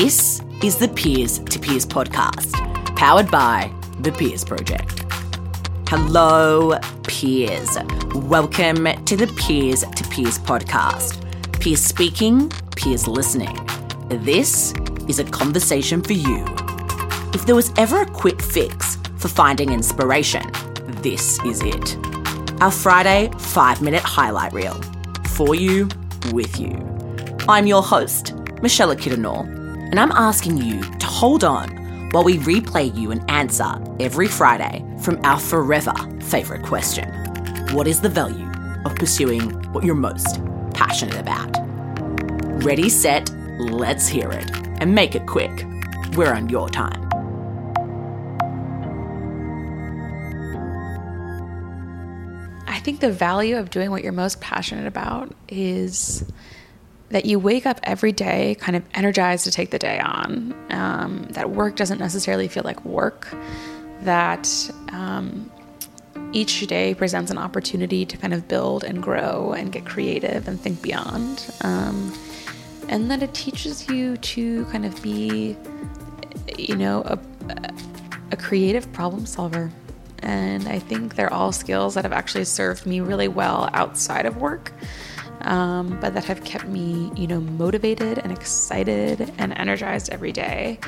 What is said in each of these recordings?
This is the Peers to Peers podcast, powered by the Peers Project. Hello, peers. Welcome to the Peers to Peers podcast. Peers speaking, peers listening. This is a conversation for you. If there was ever a quick fix for finding inspiration, this is it. Our Friday five minute highlight reel. For you, with you. I'm your host, Michelle Kiddenor, and I'm asking you to hold on while we replay you an answer every Friday from our forever favourite question What is the value of pursuing what you're most passionate about? Ready, set, let's hear it. And make it quick. We're on your time. I think the value of doing what you're most passionate about is that you wake up every day kind of energized to take the day on. Um, that work doesn't necessarily feel like work. That um, each day presents an opportunity to kind of build and grow and get creative and think beyond. Um, and that it teaches you to kind of be, you know, a, a creative problem solver. And I think they're all skills that have actually served me really well outside of work um, but that have kept me, you know, motivated and excited and energized every day.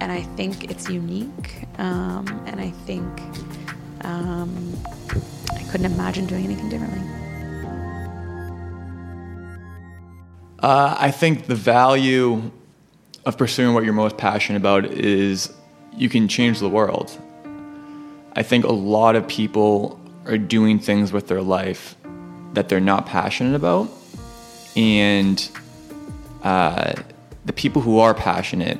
And I think it's unique. Um, and I think um, I couldn't imagine doing anything differently. Uh, I think the value of pursuing what you're most passionate about is you can change the world. I think a lot of people are doing things with their life that they're not passionate about. And uh, the people who are passionate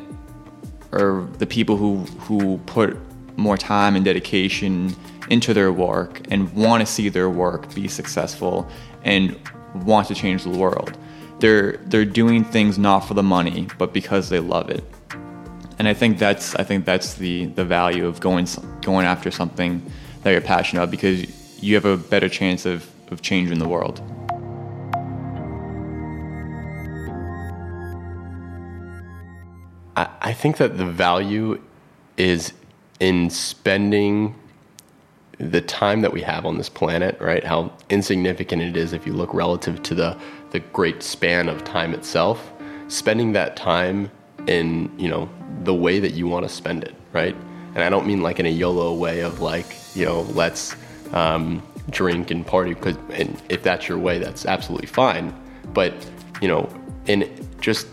are the people who, who put more time and dedication into their work and want to see their work be successful and want to change the world. They're, they're doing things not for the money, but because they love it. And I think that's I think that's the, the value of going going after something that you're passionate about because you have a better chance of of changing the world. I, I think that the value is in spending the time that we have on this planet, right? How insignificant it is if you look relative to the the great span of time itself. Spending that time in, you know, the way that you want to spend it, right? And I don't mean like in a YOLO way of like, you know, let's um, drink and party because and if that's your way that's absolutely fine. But you know in just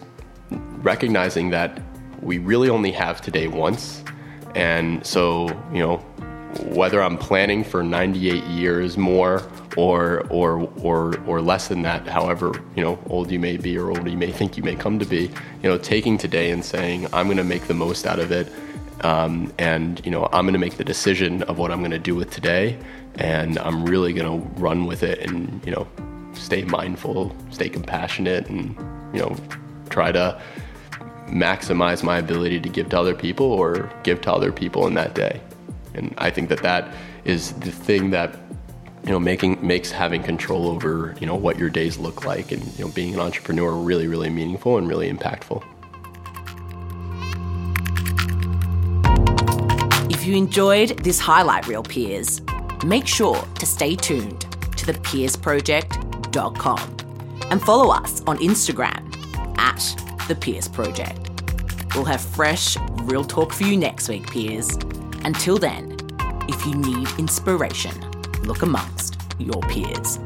recognizing that we really only have today once and so you know whether i'm planning for 98 years more or or or or less than that however you know old you may be or old you may think you may come to be you know taking today and saying i'm going to make the most out of it um, and you know i'm going to make the decision of what i'm going to do with today and I'm really going to run with it and, you know, stay mindful, stay compassionate, and, you know, try to maximize my ability to give to other people or give to other people in that day. And I think that that is the thing that you know making makes having control over you know what your days look like and you know being an entrepreneur really really meaningful and really impactful. You enjoyed this highlight reel peers make sure to stay tuned to thepeersproject.com and follow us on Instagram at The Project. We'll have fresh, real talk for you next week, peers. Until then, if you need inspiration, look amongst your peers.